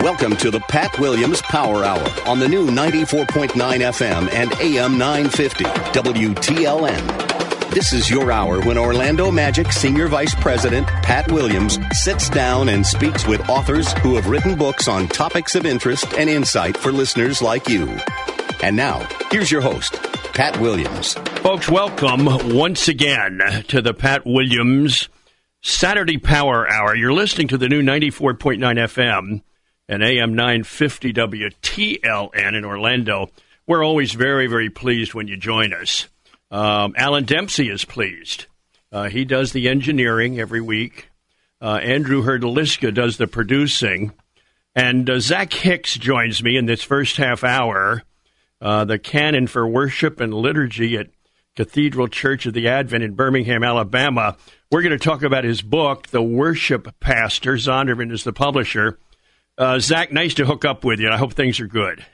Welcome to the Pat Williams Power Hour on the new 94.9 FM and AM 950 WTLN. This is your hour when Orlando Magic Senior Vice President Pat Williams sits down and speaks with authors who have written books on topics of interest and insight for listeners like you. And now, here's your host, Pat Williams. Folks, welcome once again to the Pat Williams Saturday Power Hour. You're listening to the new 94.9 FM and AM 950 WTLN in Orlando. We're always very, very pleased when you join us. Um, Alan Dempsey is pleased. Uh, he does the engineering every week. Uh, Andrew Herdaliska does the producing. And uh, Zach Hicks joins me in this first half hour, uh, the canon for worship and liturgy at Cathedral Church of the Advent in Birmingham, Alabama. We're going to talk about his book, The Worship Pastor. Zondervan is the publisher. Uh, Zach, nice to hook up with you. I hope things are good.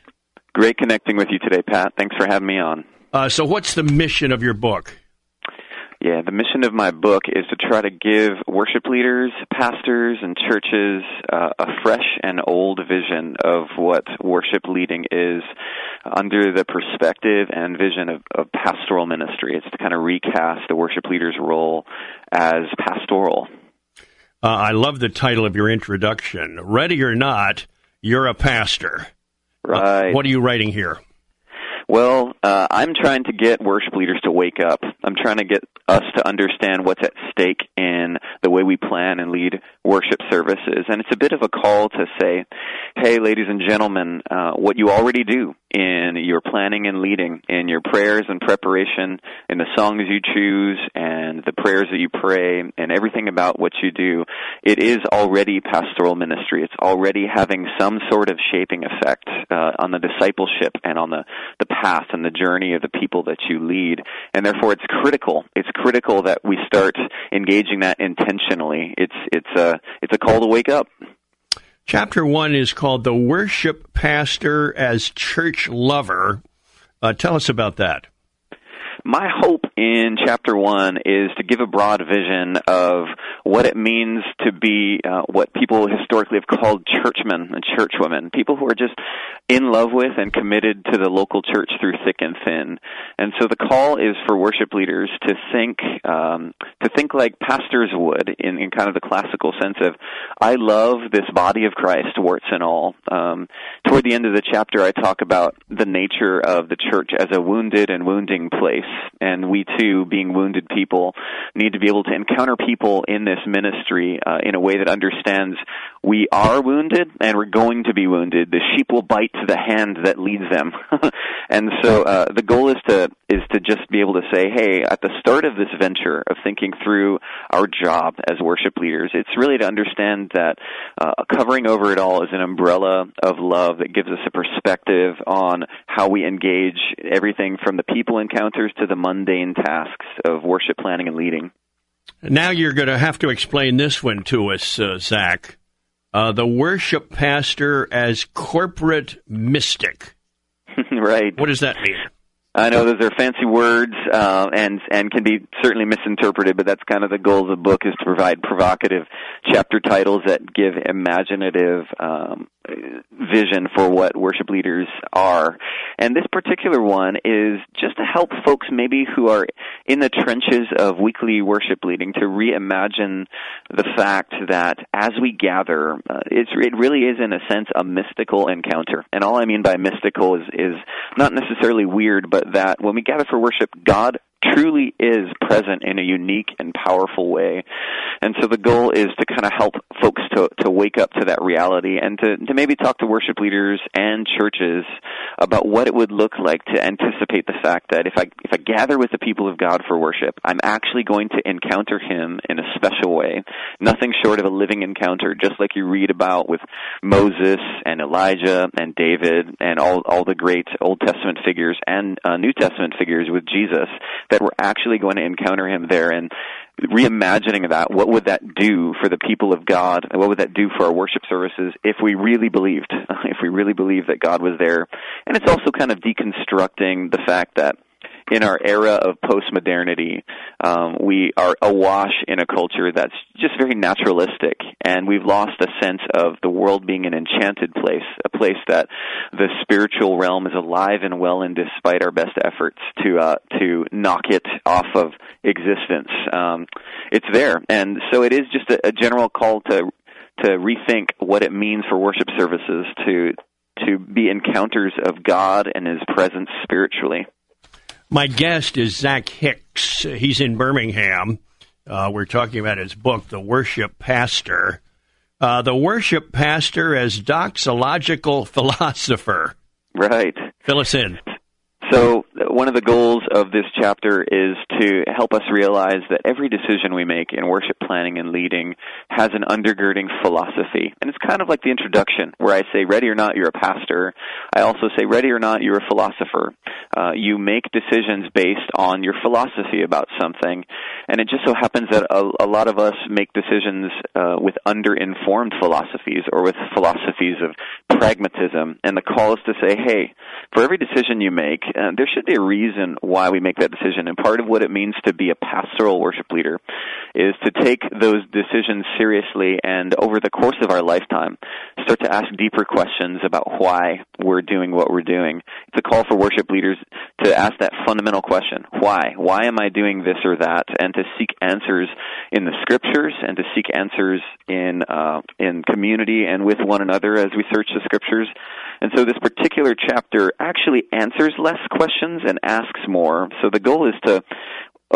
Great connecting with you today, Pat. Thanks for having me on. Uh, so, what's the mission of your book? Yeah, the mission of my book is to try to give worship leaders, pastors, and churches uh, a fresh and old vision of what worship leading is under the perspective and vision of, of pastoral ministry. It's to kind of recast the worship leader's role as pastoral. Uh, I love the title of your introduction. Ready or not, you're a pastor. Right. Uh, what are you writing here? Well, uh, I'm trying to get worship leaders to wake up. I'm trying to get us to understand what's at stake in the way we plan and lead worship services. And it's a bit of a call to say, hey, ladies and gentlemen, uh, what you already do in your planning and leading, in your prayers and preparation, in the songs you choose, and the prayers that you pray, and everything about what you do, it is already pastoral ministry. It's already having some sort of shaping effect uh, on the discipleship and on the, the path and the journey of the people that you lead. And therefore, it's critical. It's critical that we start engaging that intentionally. It's it's a it's a call to wake up. Chapter one is called "The Worship Pastor as Church Lover." Uh, tell us about that. My hope in chapter one is to give a broad vision of what it means to be uh, what people historically have called churchmen and churchwomen, people who are just in love with and committed to the local church through thick and thin. And so the call is for worship leaders to think um, to think like pastors would in, in kind of the classical sense of I love this body of Christ, warts and all. Um, toward the end of the chapter, I talk about the nature of the church as a wounded and wounding place and we too, being wounded people, need to be able to encounter people in this ministry uh, in a way that understands we are wounded and we're going to be wounded. The sheep will bite to the hand that leads them, and so uh, the goal is to is to just be able to say, hey, at the start of this venture of thinking through our job as worship leaders, it's really to understand that uh, covering over it all is an umbrella of love that gives us a perspective on how we engage everything from the people encounters to the mundane tasks of worship planning and leading. Now you're going to have to explain this one to us, uh, Zach. Uh, the worship pastor as corporate mystic. right. What does that mean? I know those are fancy words uh, and and can be certainly misinterpreted, but that's kind of the goal of the book is to provide provocative chapter titles that give imaginative um, vision for what worship leaders are. And this particular one is just to help folks maybe who are in the trenches of weekly worship leading to reimagine the fact that as we gather, uh, it really is in a sense a mystical encounter. And all I mean by mystical is, is not necessarily weird, but that when we gather for worship, God truly is present in a unique and powerful way. And so the goal is to kind of help folks to, to wake up to that reality and to, to maybe talk to worship leaders and churches about what it would look like to anticipate the fact that if I, if I gather with the people of God for worship, I'm actually going to encounter Him in a special way. Nothing short of a living encounter, just like you read about with Moses and Elijah and David and all, all the great Old Testament figures and uh, New Testament figures with Jesus that we're actually going to encounter him there and reimagining that what would that do for the people of God? And what would that do for our worship services if we really believed if we really believed that God was there? And it's also kind of deconstructing the fact that in our era of postmodernity, um, we are awash in a culture that's just very naturalistic, and we've lost a sense of the world being an enchanted place, a place that the spiritual realm is alive and well in, despite our best efforts to uh, to knock it off of existence. Um, it's there, and so it is just a, a general call to to rethink what it means for worship services to to be encounters of God and His presence spiritually. My guest is Zach Hicks. He's in Birmingham. Uh, we're talking about his book, The Worship Pastor. Uh, the Worship Pastor as doxological philosopher. Right. Fill us in. So, one of the goals of this chapter is to help us realize that every decision we make in worship planning and leading has an undergirding philosophy. And it's kind of like the introduction, where I say, ready or not, you're a pastor. I also say, ready or not, you're a philosopher. Uh, you make decisions based on your philosophy about something. And it just so happens that a, a lot of us make decisions uh, with underinformed philosophies or with philosophies of pragmatism. And the call is to say, hey, for every decision you make, uh, there should be a reason why we make that decision. And part of what it means to be a pastoral worship leader is to take those decisions seriously and over the course of our lifetime start to ask deeper questions about why we're doing what we're doing. It's a call for worship leaders to ask that fundamental question. Why? Why am I doing this or that? And to seek answers in the scriptures and to seek answers in, uh, in community and with one another as we search the scriptures. And so this particular chapter actually answers less questions and asks more. So the goal is to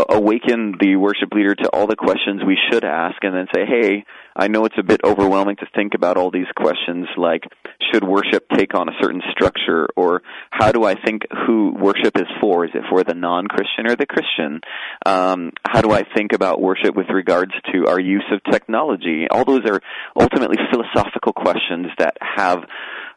awaken the worship leader to all the questions we should ask and then say, hey, I know it's a bit overwhelming to think about all these questions like, should worship take on a certain structure or how do I think who worship is for? Is it for the non-Christian or the Christian? Um, how do I think about worship with regards to our use of technology? All those are ultimately philosophical questions that have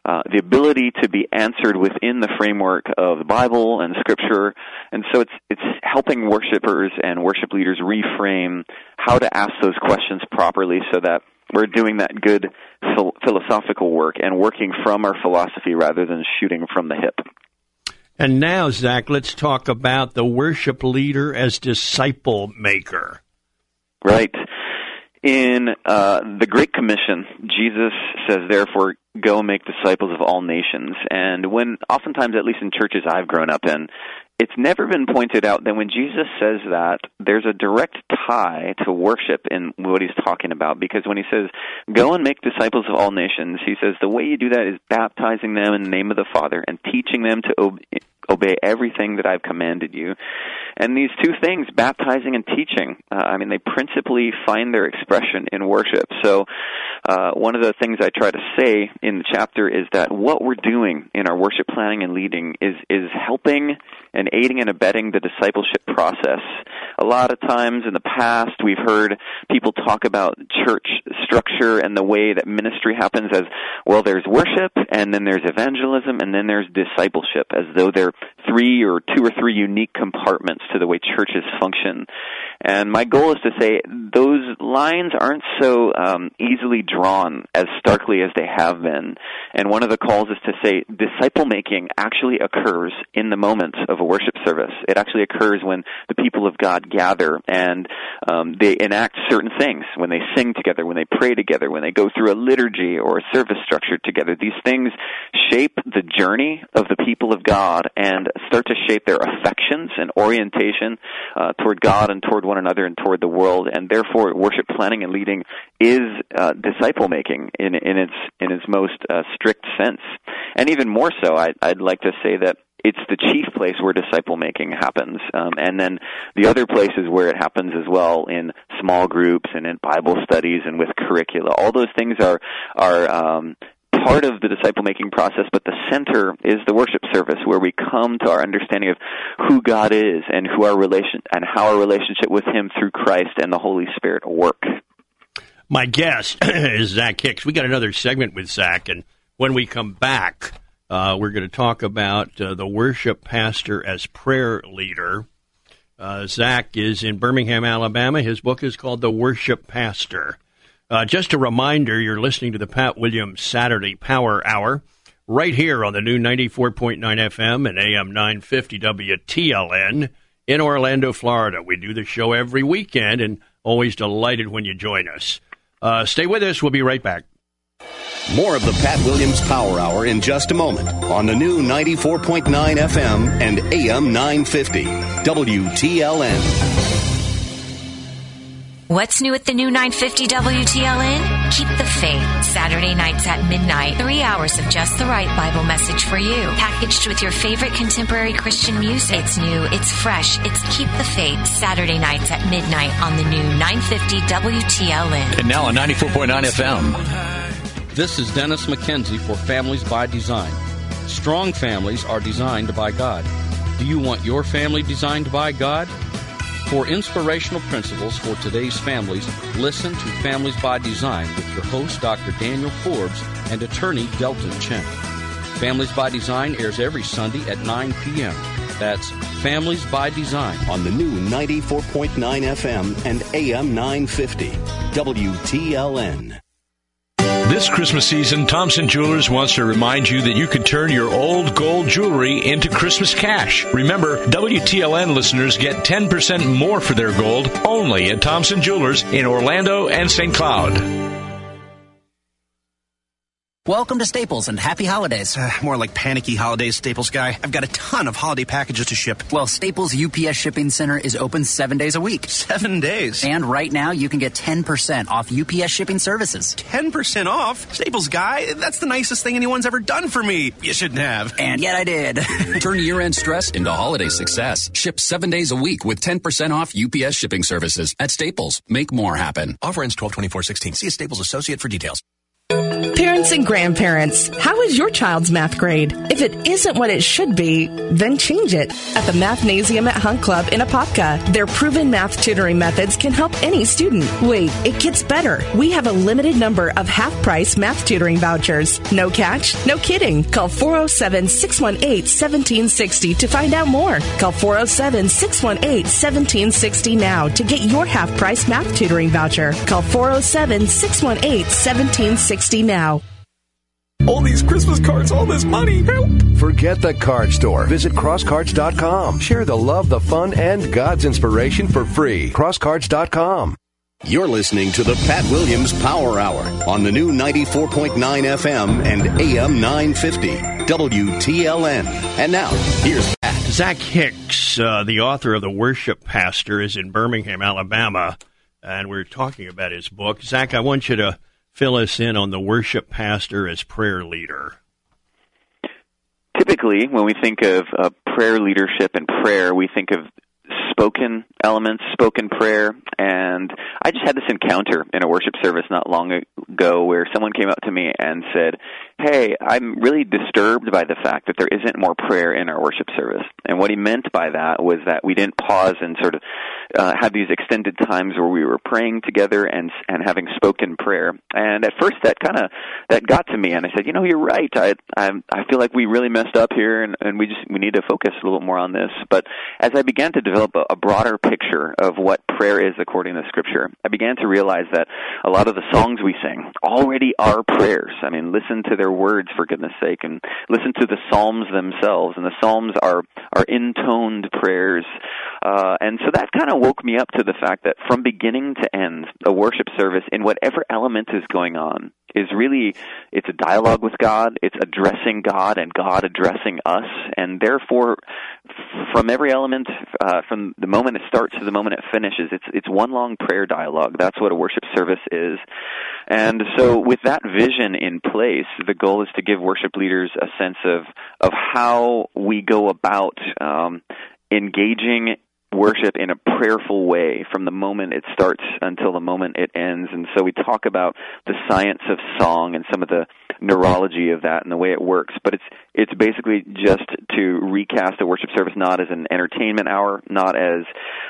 uh, the ability to be answered within the framework of the Bible and Scripture, and so it's it's helping worshipers and worship leaders reframe how to ask those questions properly, so that we're doing that good philosophical work and working from our philosophy rather than shooting from the hip. And now, Zach, let's talk about the worship leader as disciple maker. Right. In uh, the Great Commission, Jesus says, therefore, go make disciples of all nations. And when, oftentimes, at least in churches I've grown up in, it's never been pointed out that when Jesus says that, there's a direct tie to worship in what he's talking about. Because when he says, go and make disciples of all nations, he says the way you do that is baptizing them in the name of the Father and teaching them to obey everything that I've commanded you. And these two things, baptizing and teaching, uh, I mean, they principally find their expression in worship. So, uh, one of the things I try to say in the chapter is that what we're doing in our worship planning and leading is is helping and aiding and abetting the discipleship process. A lot of times in the past, we've heard people talk about church structure and the way that ministry happens as well. There's worship, and then there's evangelism, and then there's discipleship, as though they're three or two or three unique compartments to the way churches function. And my goal is to say those lines aren't so um, easily drawn as starkly as they have been. And one of the calls is to say disciple making actually occurs in the moment of a worship service. It actually occurs when the people of God gather and um, they enact certain things. When they sing together, when they pray together, when they go through a liturgy or a service structure together. These things shape the journey of the people of God and start to shape their affections and orientation uh, toward God and toward one another and toward the world. And therefore, worship planning and leading is uh, disciple making in in its in its most uh, strict sense. And even more so, I, I'd like to say that it's the chief place where disciple making happens. Um, and then the other places where it happens as well in small groups and in Bible studies and with curricula. All those things are are um, part of the disciple making process, but the center is the worship service where we come to our understanding of who God is and who our relation and how our relationship with Him through Christ and the Holy Spirit work. My guest is Zach Hicks. We got another segment with Zach, and when we come back, uh, we're going to talk about uh, the worship pastor as prayer leader. Uh, Zach is in Birmingham, Alabama. His book is called The Worship Pastor. Uh, just a reminder, you're listening to the Pat Williams Saturday Power Hour right here on the new 94.9 FM and AM 950 WTLN in Orlando, Florida. We do the show every weekend and always delighted when you join us. Uh, stay with us. We'll be right back. More of the Pat Williams Power Hour in just a moment on the new 94.9 FM and AM 950 WTLN. What's new at the new 950 WTLN? Keep the faith. Saturday nights at midnight. Three hours of just the right Bible message for you. Packaged with your favorite contemporary Christian music. It's new, it's fresh, it's Keep the Faith. Saturday nights at midnight on the new 950 WTLN. And now on 94.9 FM. This is Dennis McKenzie for Families by Design. Strong families are designed by God. Do you want your family designed by God? For inspirational principles for today's families, listen to Families by Design with your host, Dr. Daniel Forbes, and attorney Delton Chen. Families by Design airs every Sunday at 9 p.m. That's Families by Design on the new 94.9 FM and AM 950 WTLN. This Christmas season, Thompson Jewelers wants to remind you that you can turn your old gold jewelry into Christmas cash. Remember, WTLN listeners get 10% more for their gold only at Thompson Jewelers in Orlando and St. Cloud. Welcome to Staples and happy holidays. Uh, more like panicky holidays, Staples guy. I've got a ton of holiday packages to ship. Well, Staples UPS Shipping Center is open seven days a week. Seven days? And right now, you can get 10% off UPS shipping services. 10% off? Staples guy, that's the nicest thing anyone's ever done for me. You shouldn't have. And yet I did. Turn year end stress into holiday success. Ship seven days a week with 10% off UPS shipping services at Staples. Make more happen. Offer ends 12 24 16. See a Staples associate for details. Parents and grandparents, how is your child's math grade? If it isn't what it should be, then change it. At the Mathnasium at Hunt Club in Apopka, their proven math tutoring methods can help any student. Wait, it gets better. We have a limited number of half price math tutoring vouchers. No catch? No kidding. Call 407 618 1760 to find out more. Call 407 618 1760 now to get your half price math tutoring voucher. Call 407 618 1760 now. All these Christmas cards, all this money. Help! Forget the card store. Visit crosscards.com. Share the love, the fun, and God's inspiration for free. Crosscards.com. You're listening to the Pat Williams Power Hour on the new 94.9 FM and AM 950 WTLN. And now, here's Pat. Zach Hicks, uh, the author of The Worship Pastor, is in Birmingham, Alabama, and we're talking about his book. Zach, I want you to fill us in on the worship pastor as prayer leader. Typically, when we think of uh, prayer leadership and prayer, we think of spoken elements, spoken prayer. And I just had this encounter in a worship service not long ago where someone came up to me and said, Hey, I'm really disturbed by the fact that there isn't more prayer in our worship service. And what he meant by that was that we didn't pause and sort of uh, have these extended times where we were praying together and and having spoken prayer. And at first, that kind of that got to me, and I said, you know, you're right. I I I feel like we really messed up here, and and we just we need to focus a little more on this. But as I began to develop a, a broader picture of what prayer is according to Scripture, I began to realize that a lot of the songs we sing already are prayers. I mean, listen to their words for goodness sake, and listen to the Psalms themselves. And the Psalms are are intoned prayers, uh, and so that kind of woke me up to the fact that from beginning to end, a worship service in whatever element is going on is really it's a dialogue with God, it's addressing God and God addressing us, and therefore, from every element, uh, from the moment it starts to the moment it finishes, it's it's one long prayer dialogue. That's what a worship service is, and so with that vision in place, the goal is to give worship leaders a sense of of how we go about um, engaging worship in a prayerful way from the moment it starts until the moment it ends. And so we talk about the science of song and some of the neurology of that and the way it works. But it's it's basically just to recast a worship service not as an entertainment hour, not as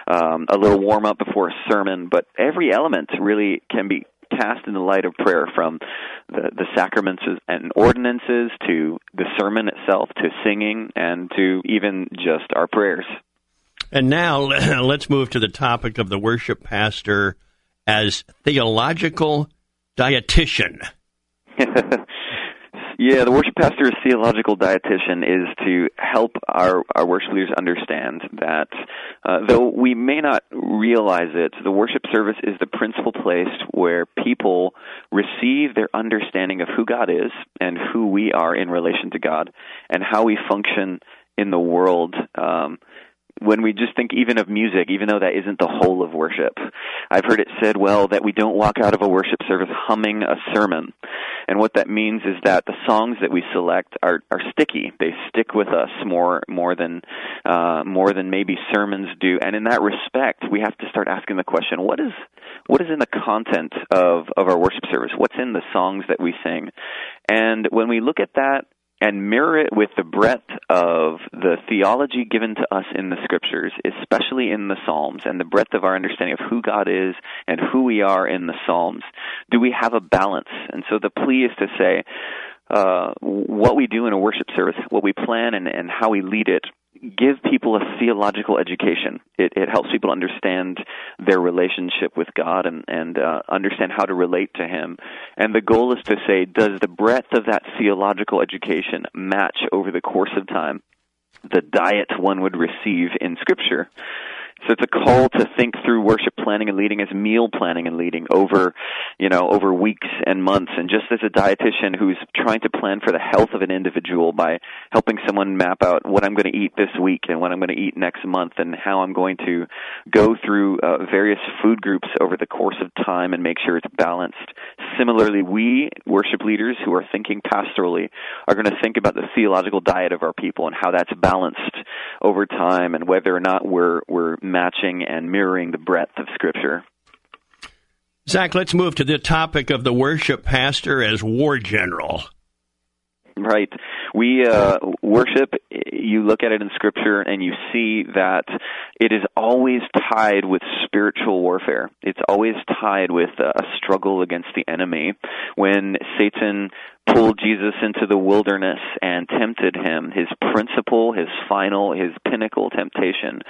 um, a little warm up before a sermon, but every element really can be cast in the light of prayer from the, the sacraments and ordinances to the sermon itself to singing and to even just our prayers. And now let's move to the topic of the worship pastor as theological dietitian. yeah, the worship pastor's theological dietitian is to help our, our worship leaders understand that uh, though we may not realize it, the worship service is the principal place where people receive their understanding of who God is and who we are in relation to God and how we function in the world. Um, when we just think even of music, even though that isn't the whole of worship. I've heard it said, well, that we don't walk out of a worship service humming a sermon. And what that means is that the songs that we select are, are sticky. They stick with us more, more than, uh, more than maybe sermons do. And in that respect, we have to start asking the question, what is, what is in the content of, of our worship service? What's in the songs that we sing? And when we look at that and mirror it with the breadth of the theology given to us in the scriptures, especially in the Psalms, and the breadth of our understanding of who God is and who we are in the Psalms, do we have a balance? And so the plea is to say, uh, what we do in a worship service, what we plan and, and how we lead it, give people a theological education. It, it helps people understand their relationship with God and, and uh, understand how to relate to Him. And the goal is to say, does the breadth of that theological education match over the course of time the diet one would receive in Scripture? So it's a call to think through worship planning and leading as meal planning and leading over, you know, over weeks and months. And just as a dietitian who's trying to plan for the health of an individual by helping someone map out what I'm going to eat this week and what I'm going to eat next month and how I'm going to go through uh, various food groups over the course of time and make sure it's balanced. Similarly, we worship leaders who are thinking pastorally are going to think about the theological diet of our people and how that's balanced over time and whether or not we're we're matching and mirroring the breadth of Scripture. Zach, let's move to the topic of the worship pastor as war general. Right. We uh, worship, you look at it in Scripture and you see that it is always tied with spiritual warfare. It's always tied with a struggle against the enemy. When Satan pulled Jesus into the wilderness and tempted him, his principle, his final, his pinnacle temptation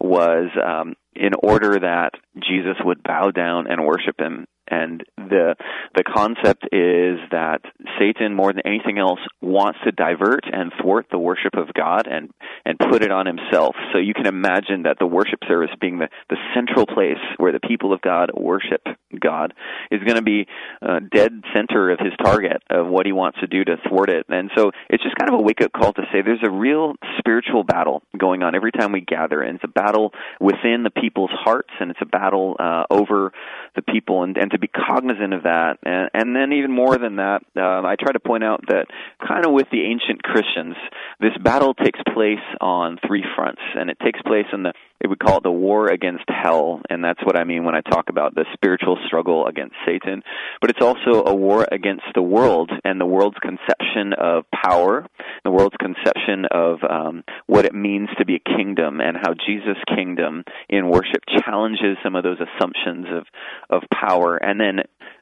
was um, in order that Jesus would bow down and worship him and the the concept is that Satan more than anything else wants to divert and thwart the worship of God and and put it on himself. So you can imagine that the worship service being the the central place where the people of God worship God is going to be uh, dead center of his target of what he wants to do to thwart it. And so it's just kind of a wake up call to say there's a real spiritual battle going on every time we gather and it's a battle within the people's hearts and it's a battle uh, over the people and and to be cognizant of that. And, and then even more than that, uh, I try to point out that kind of with the ancient Christians, this battle takes place on three fronts, and it takes place in the would call it the war against hell, and that's what I mean when I talk about the spiritual struggle against Satan. But it's also a war against the world and the world's conception of power, the world's conception of um, what it means to be a kingdom, and how Jesus' kingdom in worship challenges some of those assumptions of of power, and then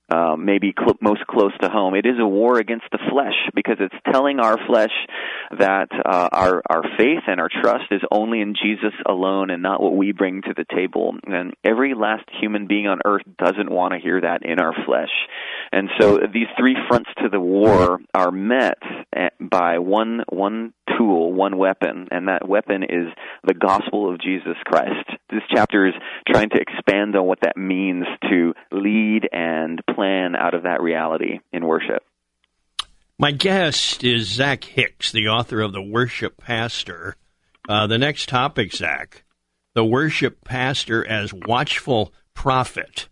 uh, maybe cl- most close to home. It is a war against the flesh because it's telling our flesh that uh, our our faith and our trust is only in Jesus alone and not what we bring to the table. And every last human being on earth doesn't want to hear that in our flesh. And so these three fronts to the war are met eh, by one one tool, one weapon, and that weapon is the gospel of Jesus Christ. This chapter is trying to expand on what that means to lead and plan out of that reality in worship. My guest is Zach Hicks, the author of The Worship Pastor. Uh, the next topic, Zach, the worship pastor as watchful prophet.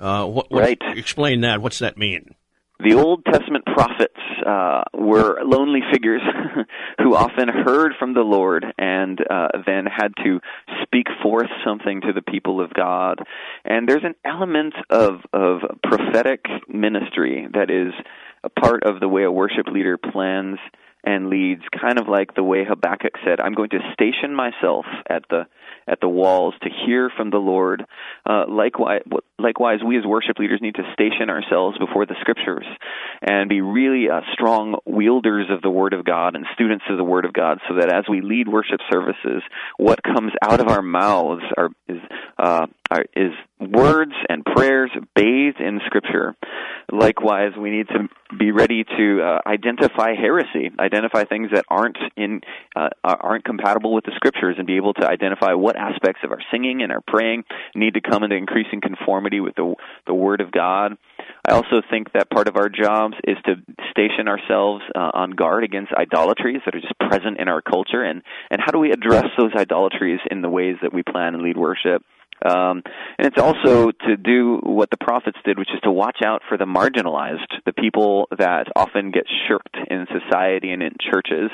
Uh, what, right. Explain that. What's that mean? The Old Testament prophets uh, were lonely figures who often heard from the Lord and uh, then had to speak forth something to the people of God. And there's an element of of prophetic ministry that is a part of the way a worship leader plans and leads, kind of like the way Habakkuk said, "I'm going to station myself at the at the walls to hear from the Lord." Uh, likewise, likewise, we as worship leaders need to station ourselves before the Scriptures and be really uh, strong wielders of the Word of God and students of the Word of God, so that as we lead worship services, what comes out of our mouths are is uh, are, is words and prayers bathed in Scripture. Likewise, we need to be ready to uh, identify heresy, identify things that aren't in uh, aren't compatible with the Scriptures, and be able to identify what aspects of our singing and our praying need to come into increasing conformity with the the Word of God. I also think that part of our jobs is to station ourselves uh, on guard against idolatries that are just present in our culture, and and how do we address those idolatries in the ways that we plan and lead worship. Um, and it's also to do what the prophets did, which is to watch out for the marginalized, the people that often get shirked in society and in churches.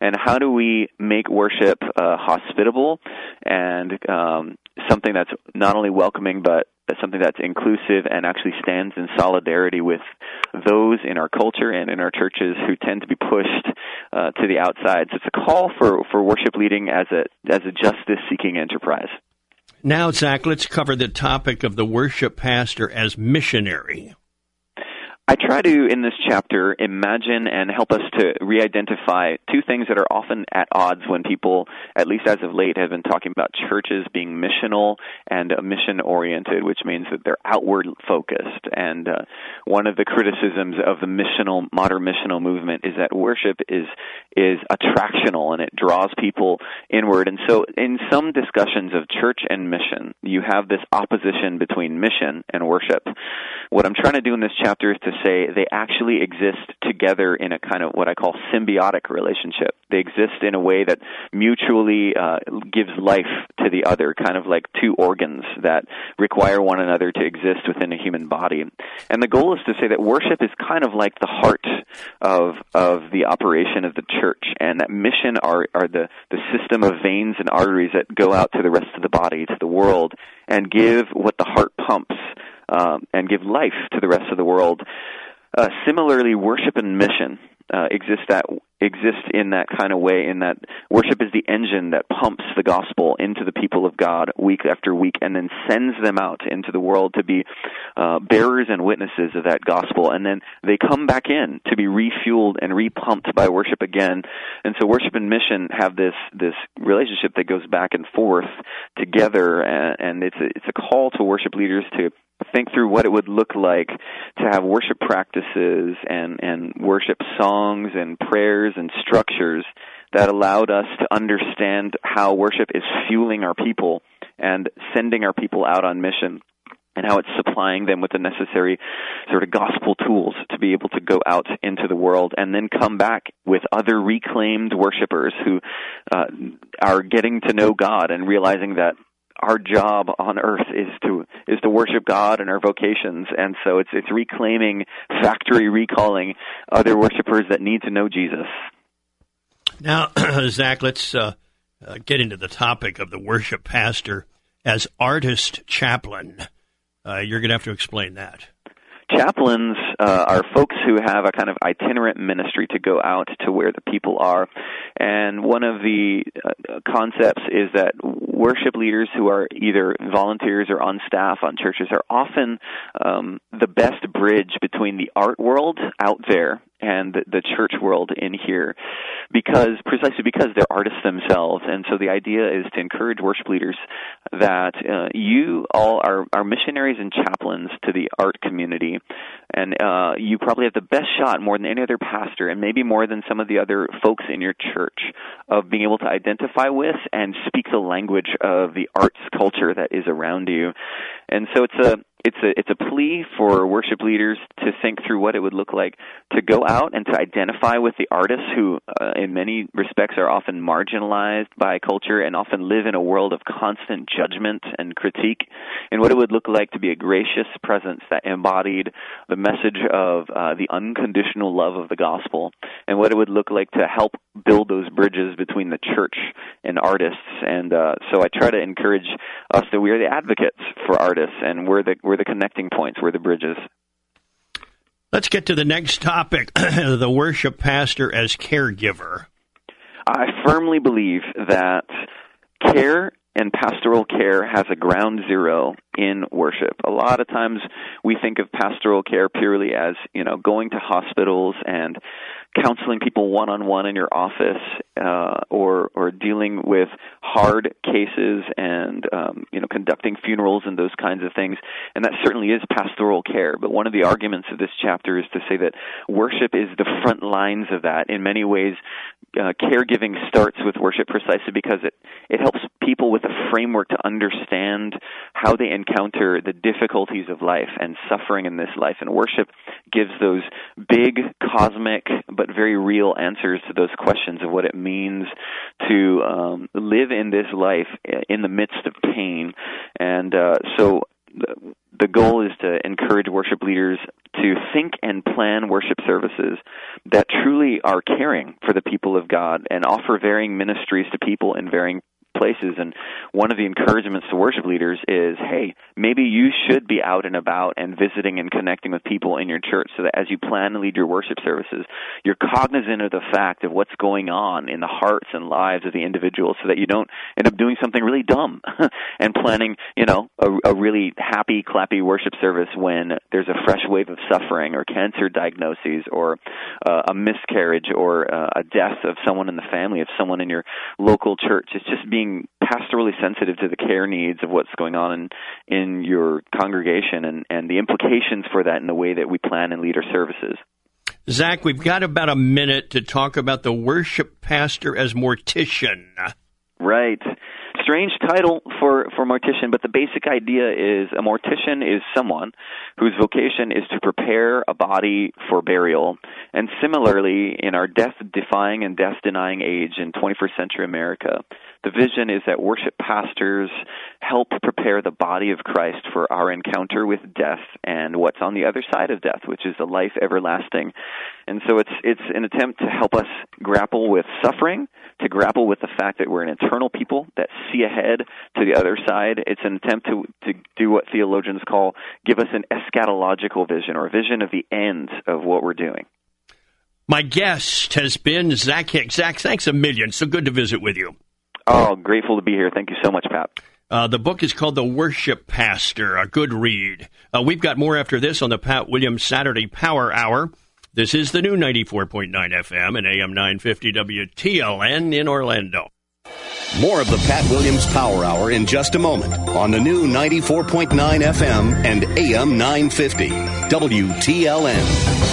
And how do we make worship uh, hospitable and um, something that's not only welcoming but something that's inclusive and actually stands in solidarity with those in our culture and in our churches who tend to be pushed uh, to the outside. So it's a call for, for worship leading as a as a justice seeking enterprise. Now, Zach, let's cover the topic of the worship pastor as missionary. I try to, in this chapter, imagine and help us to re identify two things that are often at odds when people, at least as of late, have been talking about churches being missional and mission oriented, which means that they're outward focused. And uh, one of the criticisms of the missional, modern missional movement is that worship is, is attractional and it draws people inward. And so, in some discussions of church and mission, you have this opposition between mission and worship. What I'm trying to do in this chapter is to say they actually exist together in a kind of what I call symbiotic relationship. They exist in a way that mutually uh, gives life to the other, kind of like two organs that require one another to exist within a human body. And the goal is to say that worship is kind of like the heart of of the operation of the church, and that mission are are the the system of veins and arteries that go out to the rest of the body, to the world, and give what the heart pumps um, and give life to the rest of the world. Uh, similarly, worship and mission uh, exist that exist in that kind of way. In that worship is the engine that pumps the gospel into the people of God week after week, and then sends them out into the world to be uh, bearers and witnesses of that gospel. And then they come back in to be refueled and repumped by worship again. And so worship and mission have this this relationship that goes back and forth together, and, and it's a, it's a call to worship leaders to think through what it would look like to have worship practices and, and worship songs and prayers and structures that allowed us to understand how worship is fueling our people and sending our people out on mission and how it's supplying them with the necessary sort of gospel tools to be able to go out into the world and then come back with other reclaimed worshipers who uh, are getting to know God and realizing that our job on earth is to is to worship God and our vocations, and so it's it's reclaiming, factory recalling other worshipers that need to know Jesus. Now, Zach, let's uh, uh, get into the topic of the worship pastor as artist chaplain. Uh, you're going to have to explain that chaplains uh, are folks who have a kind of itinerant ministry to go out to where the people are. And one of the uh, concepts is that worship leaders who are either volunteers or on staff on churches are often um, the best bridge between the art world out there and the, church world in here because precisely because they're artists themselves. And so the idea is to encourage worship leaders that uh, you all are, are missionaries and chaplains to the art community. And uh, you probably have the best shot more than any other pastor and maybe more than some of the other folks in your church of being able to identify with and speak the language of the arts culture that is around you. And so it's a it's a it's a plea for worship leaders to think through what it would look like to go out and to identify with the artists who uh, in many respects are often marginalized by culture and often live in a world of constant judgment and critique. And what it would look like to be a gracious presence that embodied the message of uh, the unconditional love of the gospel and what it would look like to help build those bridges between the church and artists. And uh, so I try to encourage us that we are the advocates for artists and we're the we're we're the connecting points, we're the bridges. Let's get to the next topic the worship pastor as caregiver. I firmly believe that care and pastoral care has a ground zero in worship. A lot of times we think of pastoral care purely as, you know, going to hospitals and counseling people one on one in your office uh, or or dealing with hard cases and um, you know conducting funerals and those kinds of things. And that certainly is pastoral care. But one of the arguments of this chapter is to say that worship is the front lines of that. In many ways uh, caregiving starts with worship precisely because it it helps people with a framework to understand how they encounter the difficulties of life and suffering in this life. And worship gives those big cosmic but but very real answers to those questions of what it means to um, live in this life in the midst of pain. And uh, so the goal is to encourage worship leaders to think and plan worship services that truly are caring for the people of God and offer varying ministries to people in varying places. And one of the encouragements to worship leaders is, hey, maybe you should be out and about and visiting and connecting with people in your church so that as you plan to lead your worship services, you're cognizant of the fact of what's going on in the hearts and lives of the individuals so that you don't end up doing something really dumb and planning, you know, a, a really happy, clappy worship service when there's a fresh wave of suffering or cancer diagnoses or uh, a miscarriage or uh, a death of someone in the family of someone in your local church. It's just being being pastorally sensitive to the care needs of what's going on in in your congregation and and the implications for that in the way that we plan and lead our services. Zach, we've got about a minute to talk about the worship pastor as mortician. Right. Strange title for, for mortician, but the basic idea is a mortician is someone whose vocation is to prepare a body for burial. And similarly, in our death defying and death denying age in 21st century America, the vision is that worship pastors help prepare the body of Christ for our encounter with death and what's on the other side of death, which is a life everlasting. And so it's it's an attempt to help us grapple with suffering, to grapple with the fact that we're an eternal people that see ahead to the other side. It's an attempt to to do what theologians call give us an eschatological vision or a vision of the end of what we're doing. My guest has been Zach Hicks. Zach, thanks a million. So good to visit with you. Oh, grateful to be here. Thank you so much, Pat. Uh, the book is called The Worship Pastor, a good read. Uh, we've got more after this on the Pat Williams Saturday Power Hour. This is the new 94.9 FM and AM 950 WTLN in Orlando. More of the Pat Williams Power Hour in just a moment on the new 94.9 FM and AM 950 WTLN.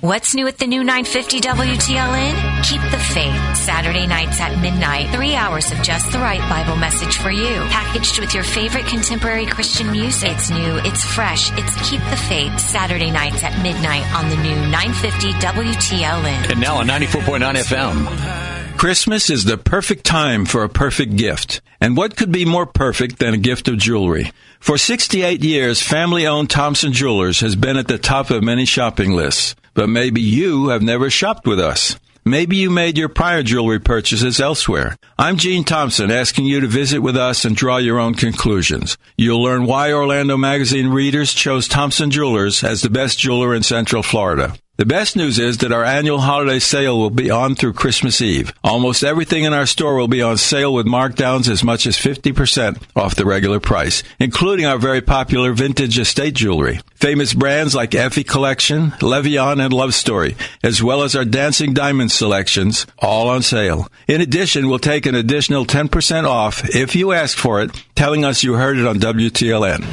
What's new at the new 950 WTLN? Keep the faith. Saturday nights at midnight. Three hours of just the right Bible message for you. Packaged with your favorite contemporary Christian music. It's new, it's fresh, it's Keep the Faith. Saturday nights at midnight on the new 950 WTLN. And now on 94.9 FM. Christmas is the perfect time for a perfect gift. And what could be more perfect than a gift of jewelry? For 68 years, family owned Thompson Jewelers has been at the top of many shopping lists. But maybe you have never shopped with us. Maybe you made your prior jewelry purchases elsewhere. I'm Gene Thompson asking you to visit with us and draw your own conclusions. You'll learn why Orlando Magazine readers chose Thompson Jewelers as the best jeweler in Central Florida. The best news is that our annual holiday sale will be on through Christmas Eve. Almost everything in our store will be on sale with markdowns as much as 50% off the regular price, including our very popular vintage estate jewelry. Famous brands like Effy Collection, Le Vian, and Love Story, as well as our dancing diamond selections, all on sale. In addition, we'll take an additional 10% off if you ask for it, telling us you heard it on WTLN.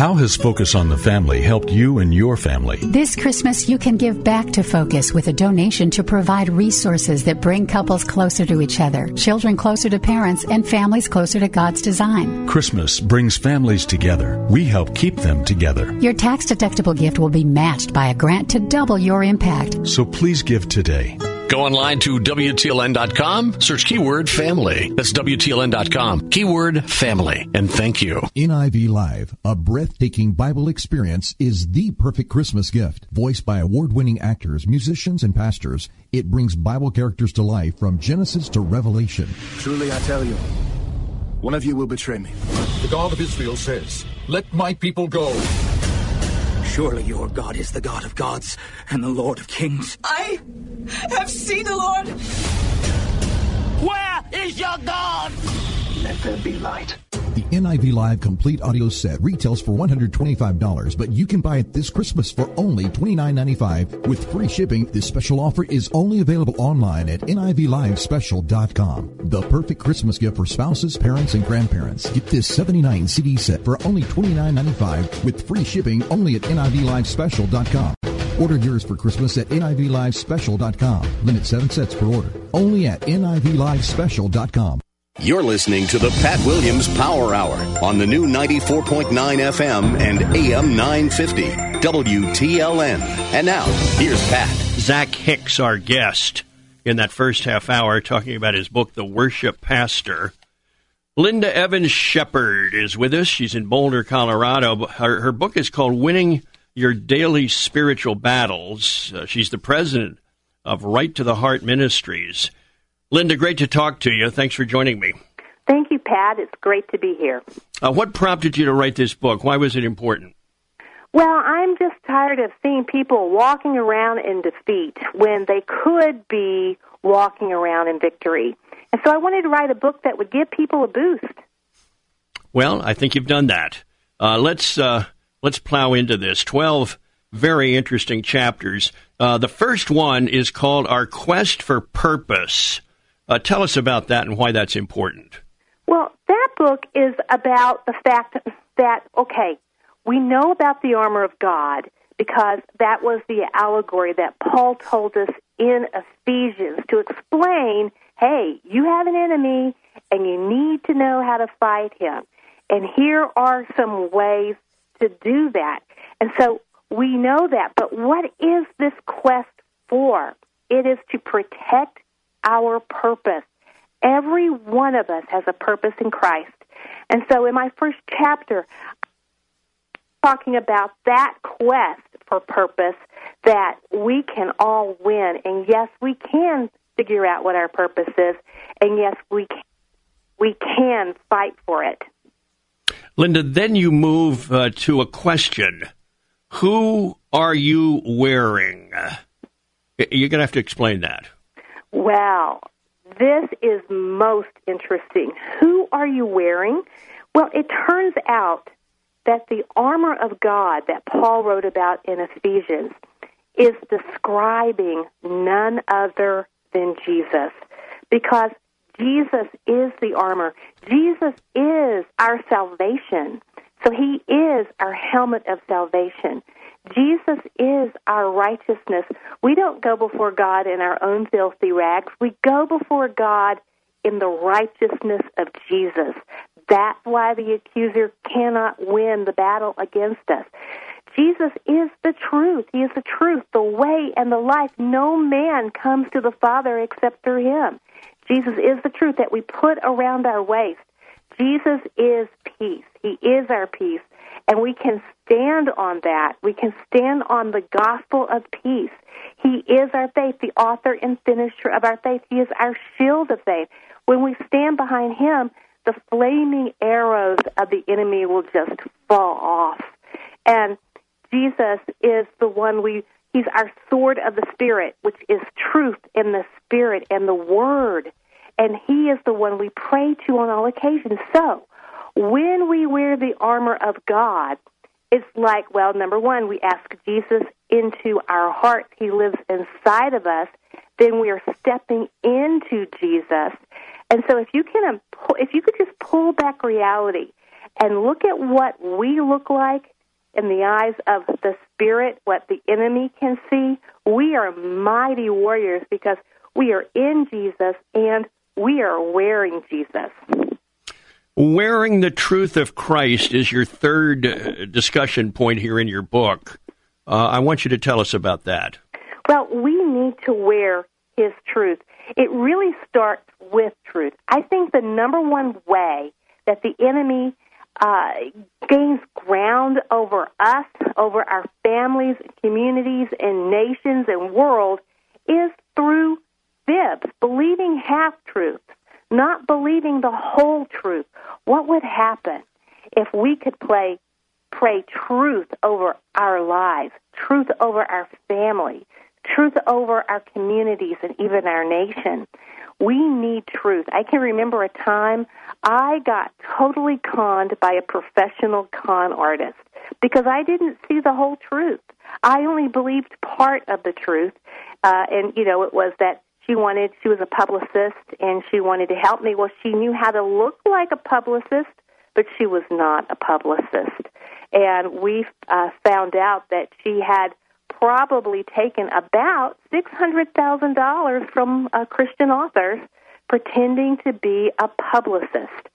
How has Focus on the Family helped you and your family? This Christmas, you can give back to Focus with a donation to provide resources that bring couples closer to each other, children closer to parents, and families closer to God's design. Christmas brings families together. We help keep them together. Your tax deductible gift will be matched by a grant to double your impact. So please give today. Go online to WTLN.com, search keyword family. That's WTLN.com, keyword family, and thank you. NIV Live, a breathtaking Bible experience, is the perfect Christmas gift. Voiced by award winning actors, musicians, and pastors, it brings Bible characters to life from Genesis to Revelation. Truly I tell you, one of you will betray me. The God of Israel says, Let my people go. Surely your God is the God of gods and the Lord of kings. I have seen the Lord. Where is your God? Let there be light. The NIV Live complete audio set retails for $125, but you can buy it this Christmas for only $29.95 with free shipping. This special offer is only available online at NIVLiveSpecial.com. The perfect Christmas gift for spouses, parents, and grandparents. Get this 79 CD set for only $29.95 with free shipping only at NIVLiveSpecial.com. Order yours for Christmas at NIVLiveSpecial.com. Limit seven sets per order. Only at NIVLiveSpecial.com. You're listening to the Pat Williams Power Hour on the new 94.9 FM and AM 950 WTLN. And now, here's Pat. Zach Hicks, our guest in that first half hour, talking about his book, The Worship Pastor. Linda Evans Shepard is with us. She's in Boulder, Colorado. Her, her book is called Winning Your Daily Spiritual Battles. Uh, she's the president of Right to the Heart Ministries. Linda, great to talk to you. Thanks for joining me. Thank you, Pat. It's great to be here. Uh, what prompted you to write this book? Why was it important? Well, I'm just tired of seeing people walking around in defeat when they could be walking around in victory. And so I wanted to write a book that would give people a boost. Well, I think you've done that. Uh, let's uh, let's plow into this. Twelve very interesting chapters. Uh, the first one is called "Our Quest for Purpose." Uh, tell us about that and why that's important. Well, that book is about the fact that, okay, we know about the armor of God because that was the allegory that Paul told us in Ephesians to explain hey, you have an enemy and you need to know how to fight him. And here are some ways to do that. And so we know that. But what is this quest for? It is to protect our purpose. Every one of us has a purpose in Christ. And so in my first chapter, talking about that quest for purpose that we can all win. And yes, we can figure out what our purpose is. And yes, we can, we can fight for it. Linda, then you move uh, to a question. Who are you wearing? You're going to have to explain that. Well, this is most interesting. Who are you wearing? Well, it turns out that the armor of God that Paul wrote about in Ephesians is describing none other than Jesus. Because Jesus is the armor. Jesus is our salvation. So he is our helmet of salvation. Jesus is our righteousness. We don't go before God in our own filthy rags. We go before God in the righteousness of Jesus. That's why the accuser cannot win the battle against us. Jesus is the truth. He is the truth, the way, and the life. No man comes to the Father except through him. Jesus is the truth that we put around our waist. Jesus is peace. He is our peace. And we can stand on that. We can stand on the gospel of peace. He is our faith, the author and finisher of our faith. He is our shield of faith. When we stand behind Him, the flaming arrows of the enemy will just fall off. And Jesus is the one we He's our sword of the Spirit, which is truth in the Spirit and the Word. And He is the one we pray to on all occasions. So, when we wear the armor of God, it's like, well, number one, we ask Jesus into our hearts. He lives inside of us. Then we are stepping into Jesus. And so if you can, um, if you could just pull back reality and look at what we look like in the eyes of the Spirit, what the enemy can see, we are mighty warriors because we are in Jesus and we are wearing Jesus. Wearing the truth of Christ is your third uh, discussion point here in your book. Uh, I want you to tell us about that. Well, we need to wear His truth. It really starts with truth. I think the number one way that the enemy uh, gains ground over us, over our families, communities, and nations and world is through fibs, believing half truths, not believing the whole. What would happen if we could play, pray truth over our lives, truth over our family, truth over our communities, and even our nation? We need truth. I can remember a time I got totally conned by a professional con artist because I didn't see the whole truth. I only believed part of the truth, uh, and you know it was that she wanted she was a publicist and she wanted to help me. Well, she knew how to look like a publicist, but she was not a publicist. And we uh, found out that she had probably taken about six hundred thousand dollars from uh, Christian authors pretending to be a publicist.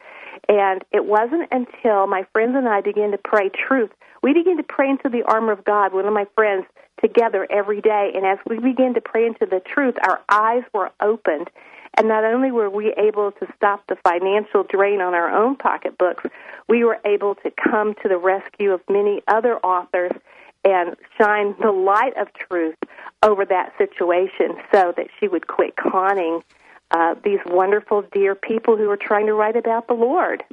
And it wasn't until my friends and I began to pray truth. We began to pray into the armor of God, one of my friends, together every day. And as we began to pray into the truth, our eyes were opened. And not only were we able to stop the financial drain on our own pocketbooks, we were able to come to the rescue of many other authors and shine the light of truth over that situation so that she would quit conning uh, these wonderful, dear people who are trying to write about the Lord.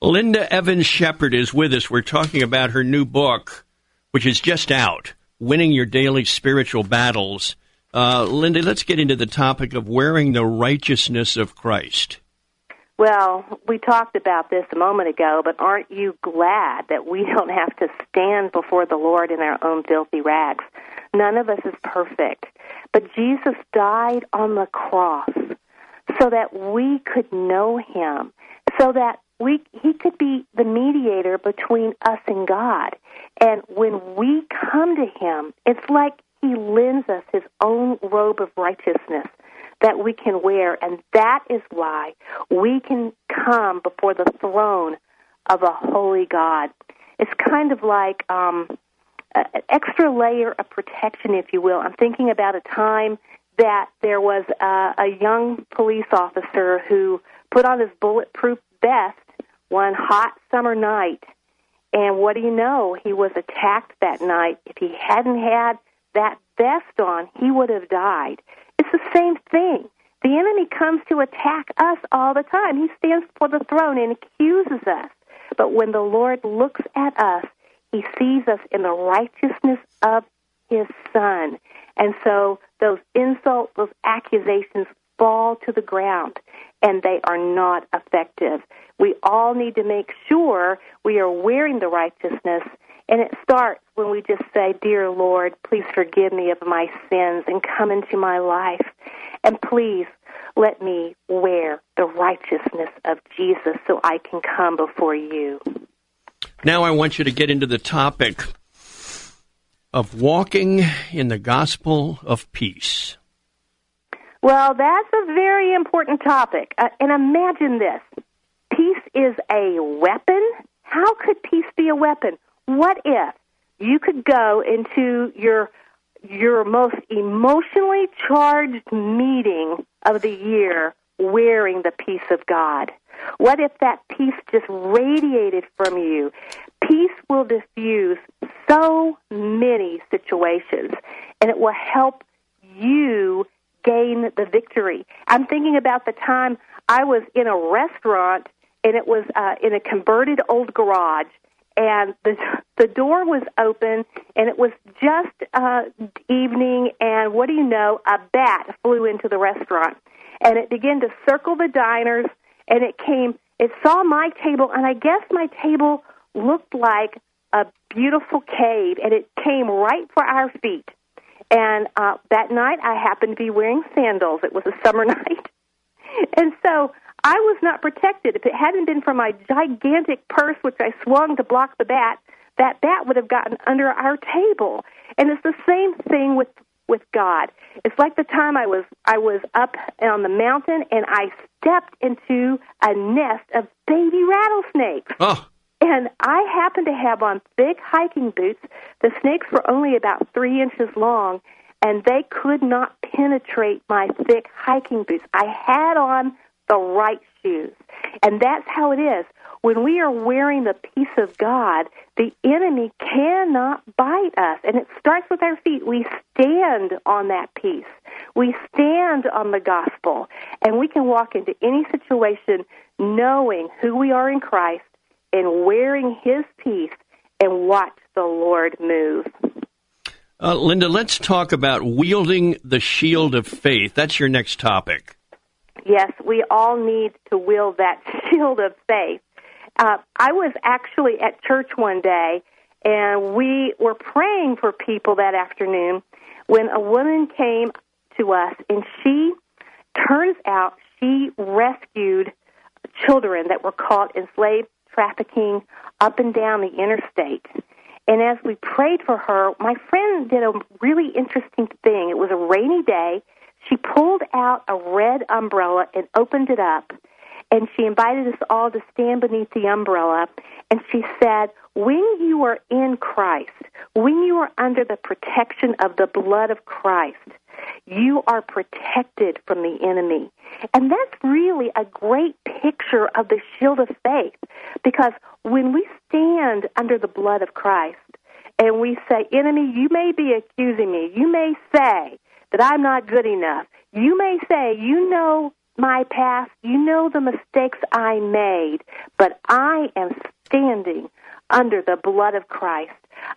Linda Evans Shepard is with us. We're talking about her new book, which is just out Winning Your Daily Spiritual Battles. Uh, Linda, let's get into the topic of wearing the righteousness of Christ. Well, we talked about this a moment ago, but aren't you glad that we don't have to stand before the Lord in our own filthy rags? None of us is perfect. But Jesus died on the cross so that we could know him, so that we he could be the mediator between us and God. And when we come to him, it's like he lends us his own robe of righteousness that we can wear, and that is why we can come before the throne of a holy God. It's kind of like um, an extra layer of protection, if you will. I'm thinking about a time that there was a, a young police officer who put on his bulletproof vest one hot summer night. And what do you know? He was attacked that night. If he hadn't had that vest on, he would have died. It's the same thing. The enemy comes to attack us all the time. He stands before the throne and accuses us. But when the Lord looks at us, he sees us in the righteousness of his son. And so those insults, those accusations fall to the ground and they are not effective. We all need to make sure we are wearing the righteousness and it starts when we just say, Dear Lord, please forgive me of my sins and come into my life. And please let me wear the righteousness of Jesus so I can come before you. Now I want you to get into the topic of walking in the gospel of peace. Well, that's a very important topic. Uh, and imagine this peace is a weapon. How could peace be a weapon? What if you could go into your your most emotionally charged meeting of the year wearing the peace of God? What if that peace just radiated from you? Peace will diffuse so many situations, and it will help you gain the victory. I'm thinking about the time I was in a restaurant and it was uh, in a converted old garage. And the the door was open, and it was just uh, evening. And what do you know? A bat flew into the restaurant, and it began to circle the diners. And it came. It saw my table, and I guess my table looked like a beautiful cave, and it came right for our feet. And uh, that night, I happened to be wearing sandals. It was a summer night, and so I was not protected. If it hadn't been for my gigantic purse, which I swung to block the bat, that bat would have gotten under our table. And it's the same thing with with God. It's like the time I was I was up on the mountain and I stepped into a nest of baby rattlesnakes. Oh. And I happened to have on thick hiking boots. The snakes were only about three inches long, and they could not penetrate my thick hiking boots. I had on the right shoes. And that's how it is. When we are wearing the peace of God, the enemy cannot bite us. And it starts with our feet. We stand on that peace. We stand on the gospel. And we can walk into any situation knowing who we are in Christ and wearing his peace and watch the Lord move. Uh, Linda, let's talk about wielding the shield of faith. That's your next topic. Yes, we all need to wield that shield of faith. Uh, I was actually at church one day, and we were praying for people that afternoon when a woman came to us, and she turns out she rescued children that were caught in slave trafficking up and down the interstate. And as we prayed for her, my friend did a really interesting thing. It was a rainy day. She pulled out a red umbrella and opened it up, and she invited us all to stand beneath the umbrella. And she said, When you are in Christ, when you are under the protection of the blood of Christ, you are protected from the enemy. And that's really a great picture of the shield of faith because when we stand under the blood of Christ and we say, Enemy, you may be accusing me, you may say that I'm not good enough, you may say, You know my past, you know the mistakes I made, but I am standing under the blood of Christ.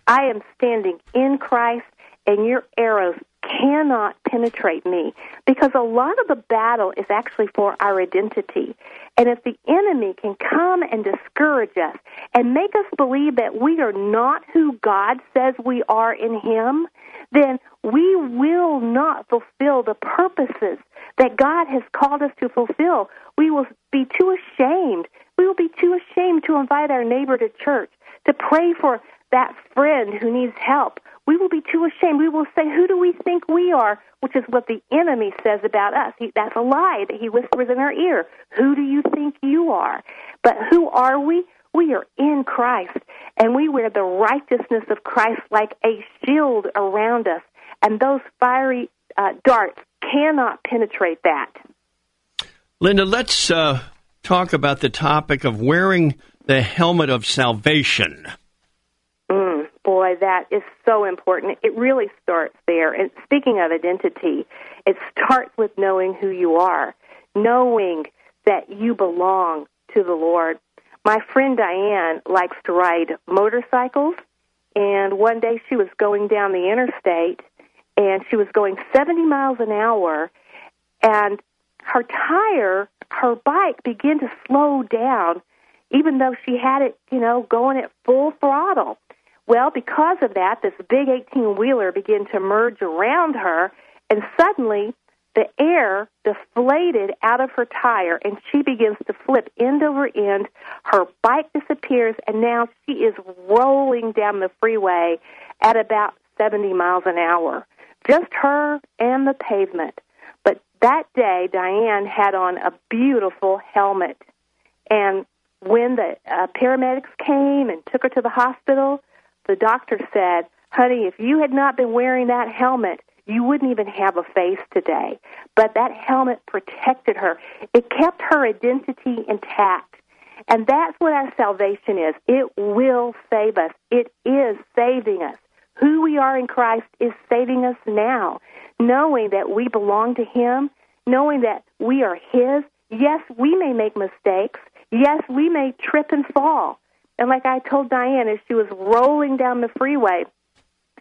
I am standing in Christ, and your arrows cannot penetrate me because a lot of the battle is actually for our identity. And if the enemy can come and discourage us and make us believe that we are not who God says we are in Him, then we will not fulfill the purposes that God has called us to fulfill. We will be too ashamed. We will be too ashamed to invite our neighbor to church, to pray for that friend who needs help we will be too ashamed. We will say, Who do we think we are? Which is what the enemy says about us. He, that's a lie that he whispers in our ear. Who do you think you are? But who are we? We are in Christ, and we wear the righteousness of Christ like a shield around us. And those fiery uh, darts cannot penetrate that. Linda, let's uh, talk about the topic of wearing the helmet of salvation boy, that is so important. It really starts there. And speaking of identity, it starts with knowing who you are, knowing that you belong to the Lord. My friend Diane likes to ride motorcycles, and one day she was going down the interstate, and she was going 70 miles an hour, and her tire, her bike began to slow down, even though she had it, you know, going at full throttle. Well, because of that, this big 18 wheeler began to merge around her, and suddenly the air deflated out of her tire, and she begins to flip end over end. Her bike disappears, and now she is rolling down the freeway at about 70 miles an hour. Just her and the pavement. But that day, Diane had on a beautiful helmet. And when the uh, paramedics came and took her to the hospital, the doctor said, honey, if you had not been wearing that helmet, you wouldn't even have a face today. But that helmet protected her. It kept her identity intact. And that's what our salvation is. It will save us. It is saving us. Who we are in Christ is saving us now, knowing that we belong to Him, knowing that we are His. Yes, we may make mistakes. Yes, we may trip and fall. And like I told Diane as she was rolling down the freeway,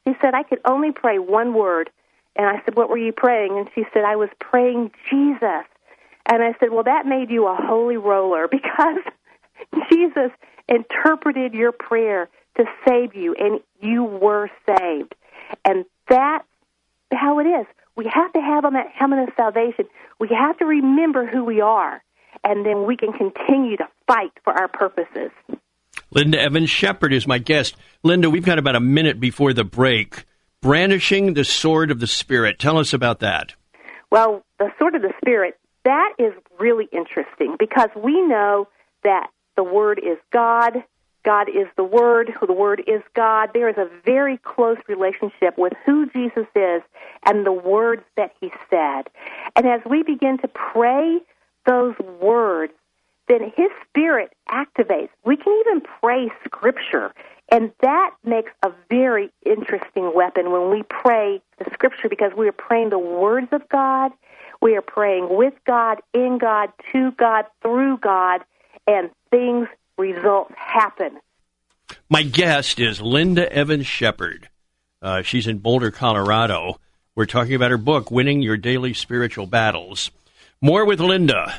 she said, I could only pray one word. And I said, What were you praying? And she said, I was praying Jesus. And I said, Well, that made you a holy roller because Jesus interpreted your prayer to save you, and you were saved. And that's how it is. We have to have on that helmet of salvation. We have to remember who we are, and then we can continue to fight for our purposes. Linda Evans Shepard is my guest. Linda, we've got about a minute before the break. Brandishing the sword of the Spirit. Tell us about that. Well, the sword of the Spirit, that is really interesting because we know that the Word is God. God is the Word. who The Word is God. There is a very close relationship with who Jesus is and the words that He said. And as we begin to pray those words, then His Spirit activates. We can even pray Scripture. And that makes a very interesting weapon when we pray the Scripture because we are praying the words of God. We are praying with God, in God, to God, through God, and things, results happen. My guest is Linda Evans Shepard. Uh, she's in Boulder, Colorado. We're talking about her book, Winning Your Daily Spiritual Battles. More with Linda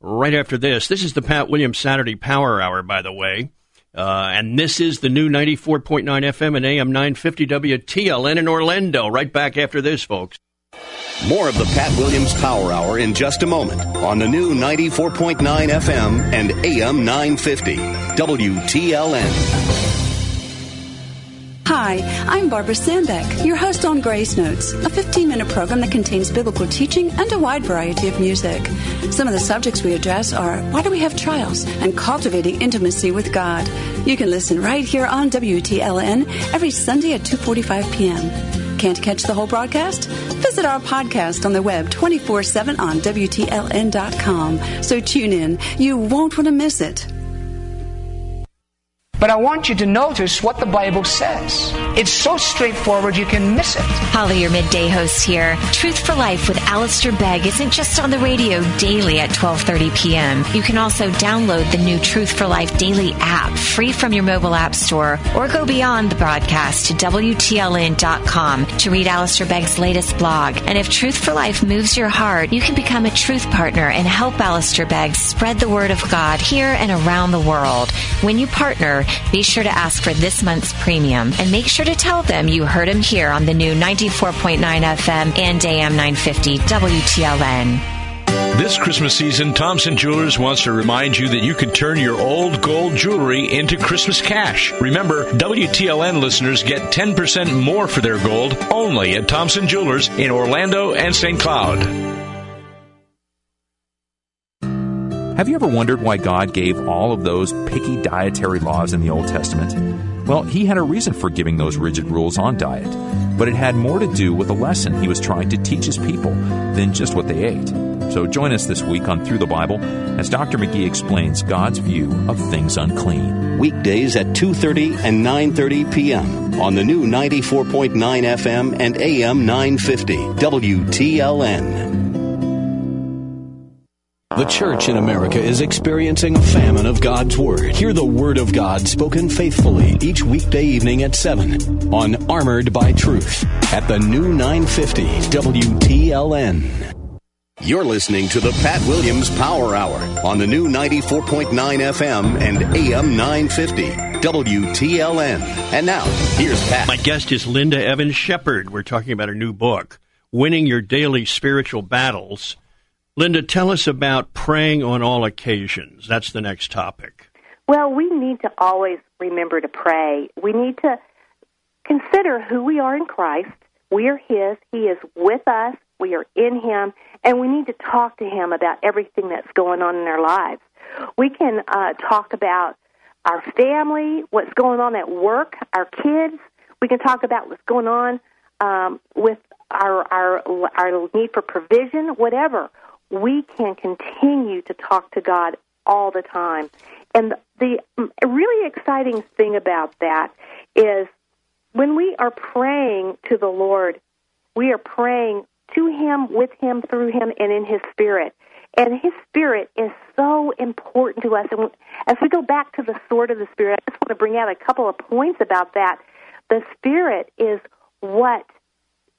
right after this. This is the Pat Williams Saturday Power Hour, by the way. Uh, and this is the new 94.9 FM and AM 950 WTLN in Orlando. Right back after this, folks. More of the Pat Williams Power Hour in just a moment on the new 94.9 FM and AM 950 WTLN. Hi, I'm Barbara Sandbeck, your host on Grace Notes, a 15 minute program that contains biblical teaching and a wide variety of music. Some of the subjects we address are why do we have trials and cultivating intimacy with God. You can listen right here on WTLN every Sunday at 2:45 p.m. Can't catch the whole broadcast? Visit our podcast on the web 24 7 on WTLN.com. So tune in. You won't want to miss it. But I want you to notice what the Bible says. It's so straightforward you can miss it. Holly, your midday host here. Truth for Life with Alistair Begg isn't just on the radio daily at 12:30 p.m. You can also download the new Truth for Life daily app free from your mobile app store or go beyond the broadcast to WTLN.com to read Alistair Begg's latest blog. And if Truth for Life moves your heart, you can become a truth partner and help Alistair Begg spread the word of God here and around the world. When you partner, be sure to ask for this month's premium and make sure to tell them you heard them here on the new 94.9 FM and AM 950 WTLN. This Christmas season, Thompson Jewelers wants to remind you that you can turn your old gold jewelry into Christmas cash. Remember, WTLN listeners get 10% more for their gold only at Thompson Jewelers in Orlando and St. Cloud. Have you ever wondered why God gave all of those picky dietary laws in the Old Testament? Well, He had a reason for giving those rigid rules on diet, but it had more to do with a lesson He was trying to teach His people than just what they ate. So join us this week on Through the Bible as Dr. McGee explains God's view of things unclean. Weekdays at 2:30 and 9:30 p.m. on the new 94.9 FM and AM 950 WTLN. The church in America is experiencing a famine of God's Word. Hear the Word of God spoken faithfully each weekday evening at 7 on Armored by Truth at the new 950 WTLN. You're listening to the Pat Williams Power Hour on the new 94.9 FM and AM 950 WTLN. And now, here's Pat. My guest is Linda Evans Shepard. We're talking about her new book, Winning Your Daily Spiritual Battles. Linda, tell us about praying on all occasions. That's the next topic. Well, we need to always remember to pray. We need to consider who we are in Christ. We are His. He is with us. We are in Him. And we need to talk to Him about everything that's going on in our lives. We can uh, talk about our family, what's going on at work, our kids. We can talk about what's going on um, with our, our our need for provision, whatever we can continue to talk to God all the time. And the really exciting thing about that is when we are praying to the Lord, we are praying to Him, with Him, through Him, and in His Spirit. And His Spirit is so important to us. And as we go back to the sword of the Spirit, I just want to bring out a couple of points about that. The Spirit is what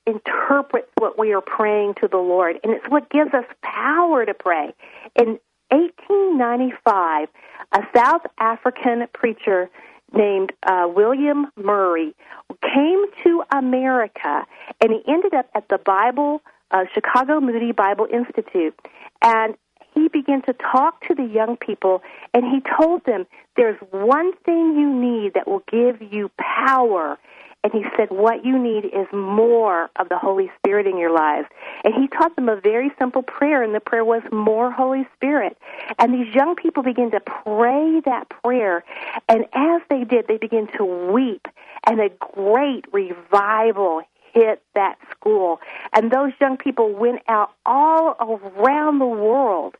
interprets what we are praying to the Lord, and it's what gives us power to pray. In 1895, a South African preacher named uh, William Murray came to America, and he ended up at the Bible uh, Chicago Moody Bible Institute, and he began to talk to the young people, and he told them, "There's one thing you need that will give you power." And he said, What you need is more of the Holy Spirit in your lives. And he taught them a very simple prayer, and the prayer was, More Holy Spirit. And these young people began to pray that prayer. And as they did, they began to weep. And a great revival hit that school. And those young people went out all around the world,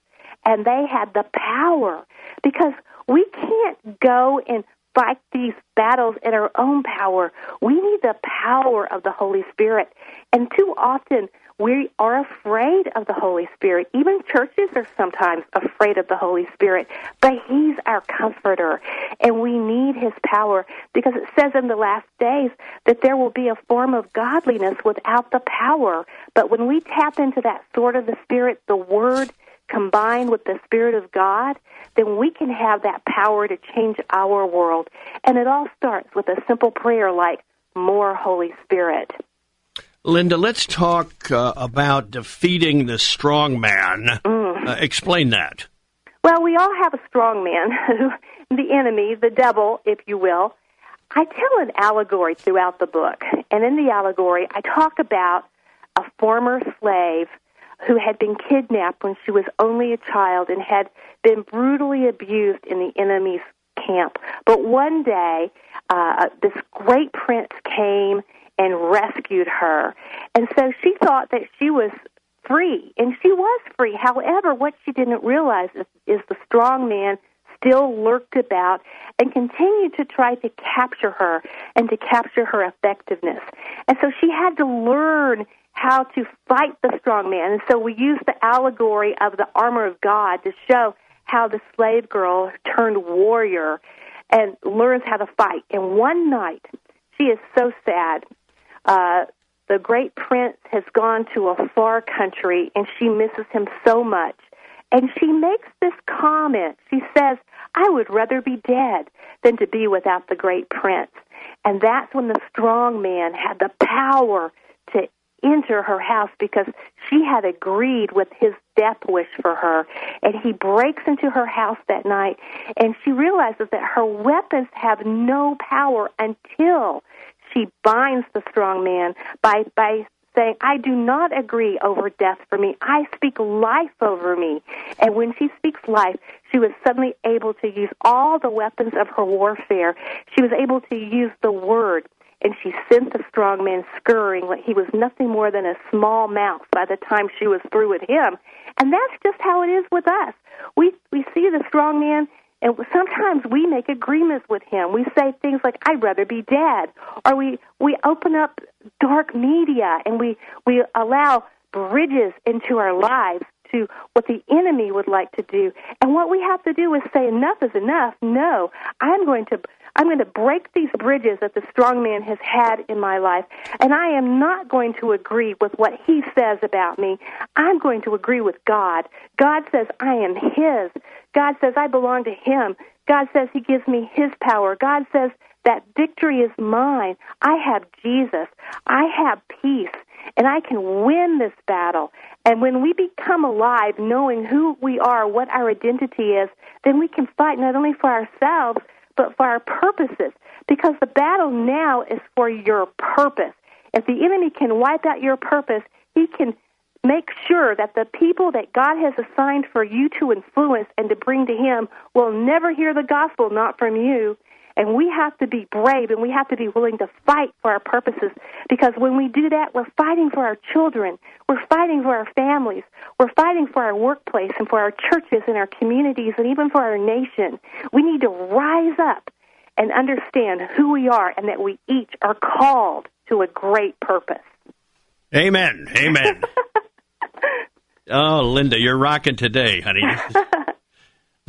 and they had the power. Because we can't go and fight these battles in our own power. We need the power of the Holy Spirit. And too often, we are afraid of the Holy Spirit. Even churches are sometimes afraid of the Holy Spirit, but He's our comforter, and we need His power because it says in the last days that there will be a form of godliness without the power. But when we tap into that sword of the Spirit, the Word, combined with the Spirit of God, then we can have that power to change our world. And it all starts with a simple prayer like, More Holy Spirit. Linda, let's talk uh, about defeating the strong man. Mm. Uh, explain that. Well, we all have a strong man, the enemy, the devil, if you will. I tell an allegory throughout the book, and in the allegory, I talk about a former slave who had been kidnapped when she was only a child and had been brutally abused in the enemy's camp. But one day, uh, this great prince came and rescued her. And so she thought that she was free, and she was free. However, what she didn't realize is, is the strong man still lurked about and continued to try to capture her and to capture her effectiveness. And so she had to learn how to fight the strong man. And so we use the allegory of the armor of God to show how the slave girl turned warrior and learns how to fight. And one night, she is so sad. Uh, the great prince has gone to a far country and she misses him so much. And she makes this comment. She says, I would rather be dead than to be without the great prince. And that's when the strong man had the power to enter her house because she had agreed with his death wish for her. And he breaks into her house that night, and she realizes that her weapons have no power until she binds the strong man by by saying, I do not agree over death for me. I speak life over me. And when she speaks life, she was suddenly able to use all the weapons of her warfare. She was able to use the word and she sent the strong man scurrying like he was nothing more than a small mouse by the time she was through with him. And that's just how it is with us. We we see the strong man and sometimes we make agreements with him. We say things like I'd rather be dead or we we open up dark media and we we allow bridges into our lives to what the enemy would like to do. And what we have to do is say enough is enough. No, I'm going to I'm going to break these bridges that the strong man has had in my life, and I am not going to agree with what he says about me. I'm going to agree with God. God says I am his. God says I belong to him. God says he gives me his power. God says that victory is mine. I have Jesus. I have peace, and I can win this battle. And when we become alive, knowing who we are, what our identity is, then we can fight not only for ourselves, but for our purposes. Because the battle now is for your purpose. If the enemy can wipe out your purpose, he can make sure that the people that God has assigned for you to influence and to bring to him will never hear the gospel not from you and we have to be brave and we have to be willing to fight for our purposes because when we do that, we're fighting for our children. We're fighting for our families. We're fighting for our workplace and for our churches and our communities and even for our nation. We need to rise up and understand who we are and that we each are called to a great purpose. Amen. Amen. Oh, Linda, you're rocking today, honey.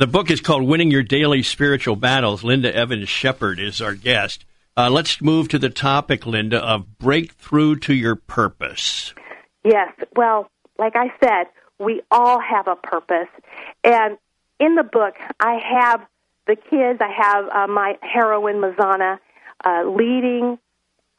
the book is called Winning Your Daily Spiritual Battles. Linda Evans Shepard is our guest. Uh, let's move to the topic, Linda, of breakthrough to your purpose. Yes. Well, like I said, we all have a purpose. And in the book, I have the kids, I have uh, my heroine, Mazana, uh, leading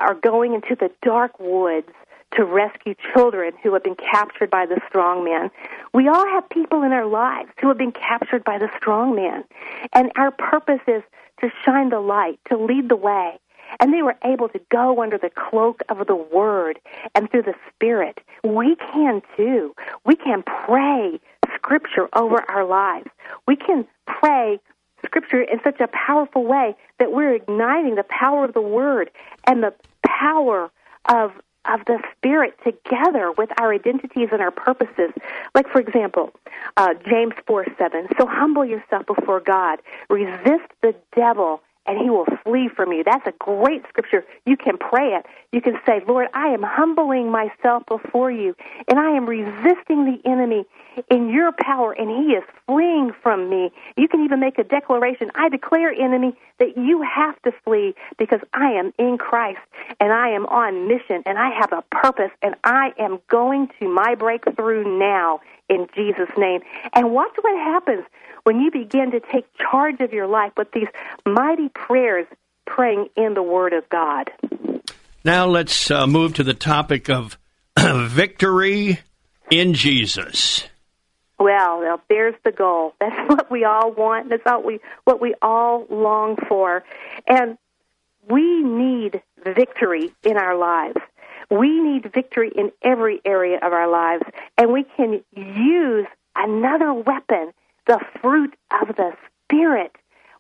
or going into the dark woods to rescue children who have been captured by the strong man. We all have people in our lives who have been captured by the strong man. And our purpose is to shine the light, to lead the way. And they were able to go under the cloak of the Word and through the Spirit. We can too. We can pray Scripture over our lives. We can pray Scripture in such a powerful way that we're igniting the power of the Word and the power of of the Spirit together with our identities and our purposes. Like, for example, uh, James 4 7. So humble yourself before God, resist the devil, and he will flee from you. That's a great scripture. You can pray it. You can say, Lord, I am humbling myself before you, and I am resisting the enemy in your power, and he is fleeing from me. You can even make a declaration I declare, enemy, that you have to flee because I am in Christ, and I am on mission, and I have a purpose, and I am going to my breakthrough now in Jesus' name. And watch what happens when you begin to take charge of your life with these mighty prayers praying in the Word of God. Now let's uh, move to the topic of victory in Jesus. Well, well, there's the goal. That's what we all want. That's what we what we all long for, and we need victory in our lives. We need victory in every area of our lives, and we can use another weapon the fruit of the Spirit.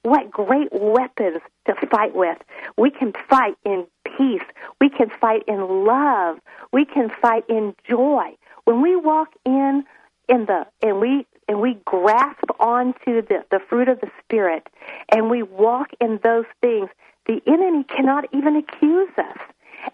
What great weapons to fight with. We can fight in peace. We can fight in love. We can fight in joy. When we walk in in the and we and we grasp onto the, the fruit of the Spirit and we walk in those things, the enemy cannot even accuse us.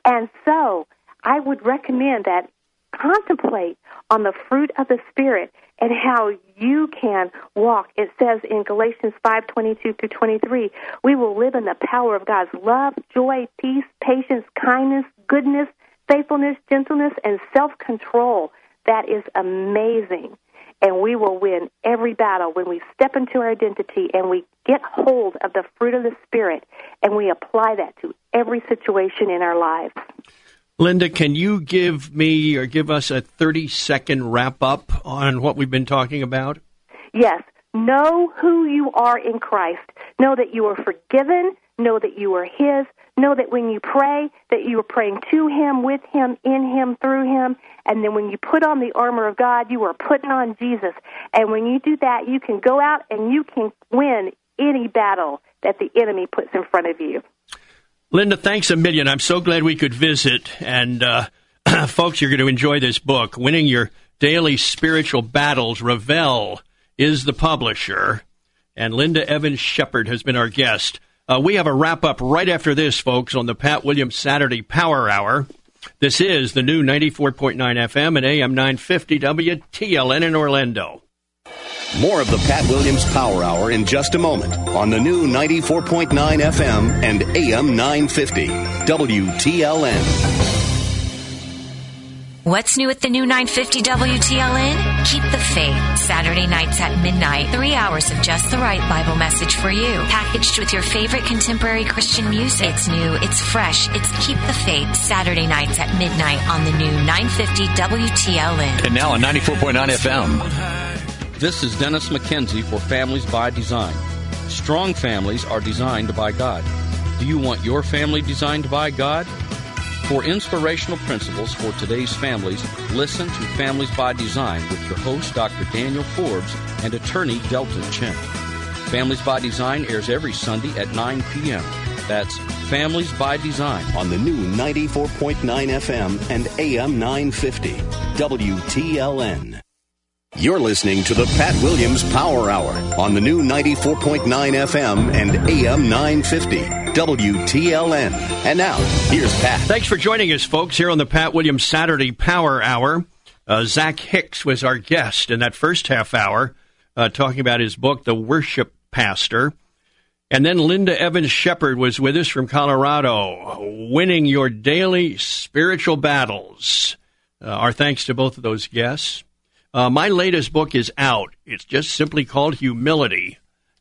And so I would recommend that contemplate on the fruit of the Spirit and how you can walk. It says in Galatians 5:22 through 23, we will live in the power of God's love, joy, peace, patience, kindness, goodness, faithfulness, gentleness, and self-control. That is amazing. And we will win every battle when we step into our identity and we get hold of the fruit of the Spirit and we apply that to every situation in our lives. Linda, can you give me or give us a 30 second wrap up on what we've been talking about? Yes. Know who you are in Christ. Know that you are forgiven. Know that you are His. Know that when you pray, that you are praying to Him, with Him, in Him, through Him. And then when you put on the armor of God, you are putting on Jesus. And when you do that, you can go out and you can win any battle that the enemy puts in front of you. Linda, thanks a million. I'm so glad we could visit. And uh, folks, you're going to enjoy this book. Winning Your Daily Spiritual Battles. Revell is the publisher. And Linda Evans Shepard has been our guest. Uh, we have a wrap up right after this, folks, on the Pat Williams Saturday Power Hour. This is the new 94.9 FM and AM 950 WTLN in Orlando. More of the Pat Williams Power Hour in just a moment on the new 94.9 FM and AM 950 WTLN. What's new at the new 950 WTLN? Keep the faith. Saturday nights at midnight. Three hours of just the right Bible message for you. Packaged with your favorite contemporary Christian music. It's new, it's fresh, it's Keep the Faith. Saturday nights at midnight on the new 950 WTLN. And now on 94.9 FM. This is Dennis McKenzie for Families by Design. Strong families are designed by God. Do you want your family designed by God? For inspirational principles for today's families, listen to Families by Design with your host, Dr. Daniel Forbes, and attorney Delton Chen. Families by Design airs every Sunday at 9 p.m. That's Families by Design on the new 94.9 FM and AM 950 WTLN. You're listening to the Pat Williams Power Hour on the new 94.9 FM and AM 950 WTLN. And now, here's Pat. Thanks for joining us, folks, here on the Pat Williams Saturday Power Hour. Uh, Zach Hicks was our guest in that first half hour, uh, talking about his book, The Worship Pastor. And then Linda Evans Shepard was with us from Colorado, winning your daily spiritual battles. Uh, our thanks to both of those guests. Uh, my latest book is out. It's just simply called Humility.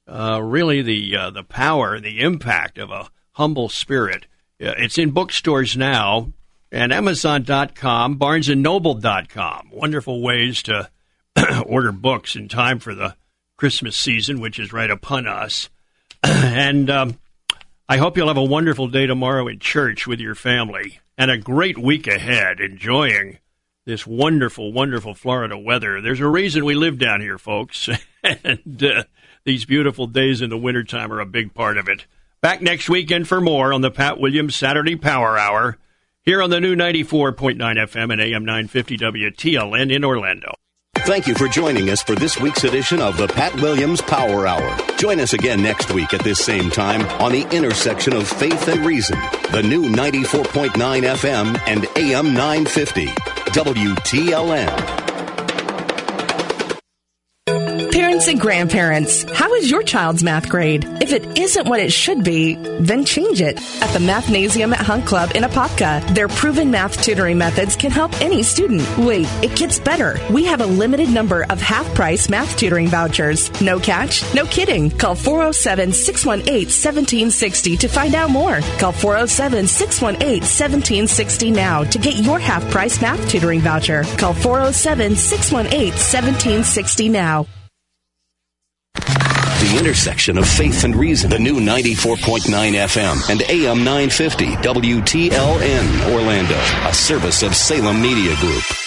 Uh, really, the uh, the power, the impact of a humble spirit. it's in bookstores now, and Amazon.com, BarnesandNoble.com. Wonderful ways to order books in time for the Christmas season, which is right upon us. and um, I hope you'll have a wonderful day tomorrow in church with your family and a great week ahead enjoying this wonderful, wonderful Florida weather. There's a reason we live down here, folks. and uh, these beautiful days in the wintertime are a big part of it. Back next weekend for more on the Pat Williams Saturday Power Hour here on the new 94.9 FM and AM 950 WTLN in Orlando. Thank you for joining us for this week's edition of the Pat Williams Power Hour. Join us again next week at this same time on the intersection of faith and reason. The new 94.9 FM and AM 950 WTLN. And grandparents, how is your child's math grade? If it isn't what it should be, then change it. At the Mathnasium at Hunt Club in Apopka, their proven math tutoring methods can help any student. Wait, it gets better. We have a limited number of half price math tutoring vouchers. No catch? No kidding. Call 407 618 1760 to find out more. Call 407 618 1760 now to get your half price math tutoring voucher. Call 407 618 1760 now. The intersection of faith and reason. The new 94.9 FM and AM 950 WTLN Orlando, a service of Salem Media Group.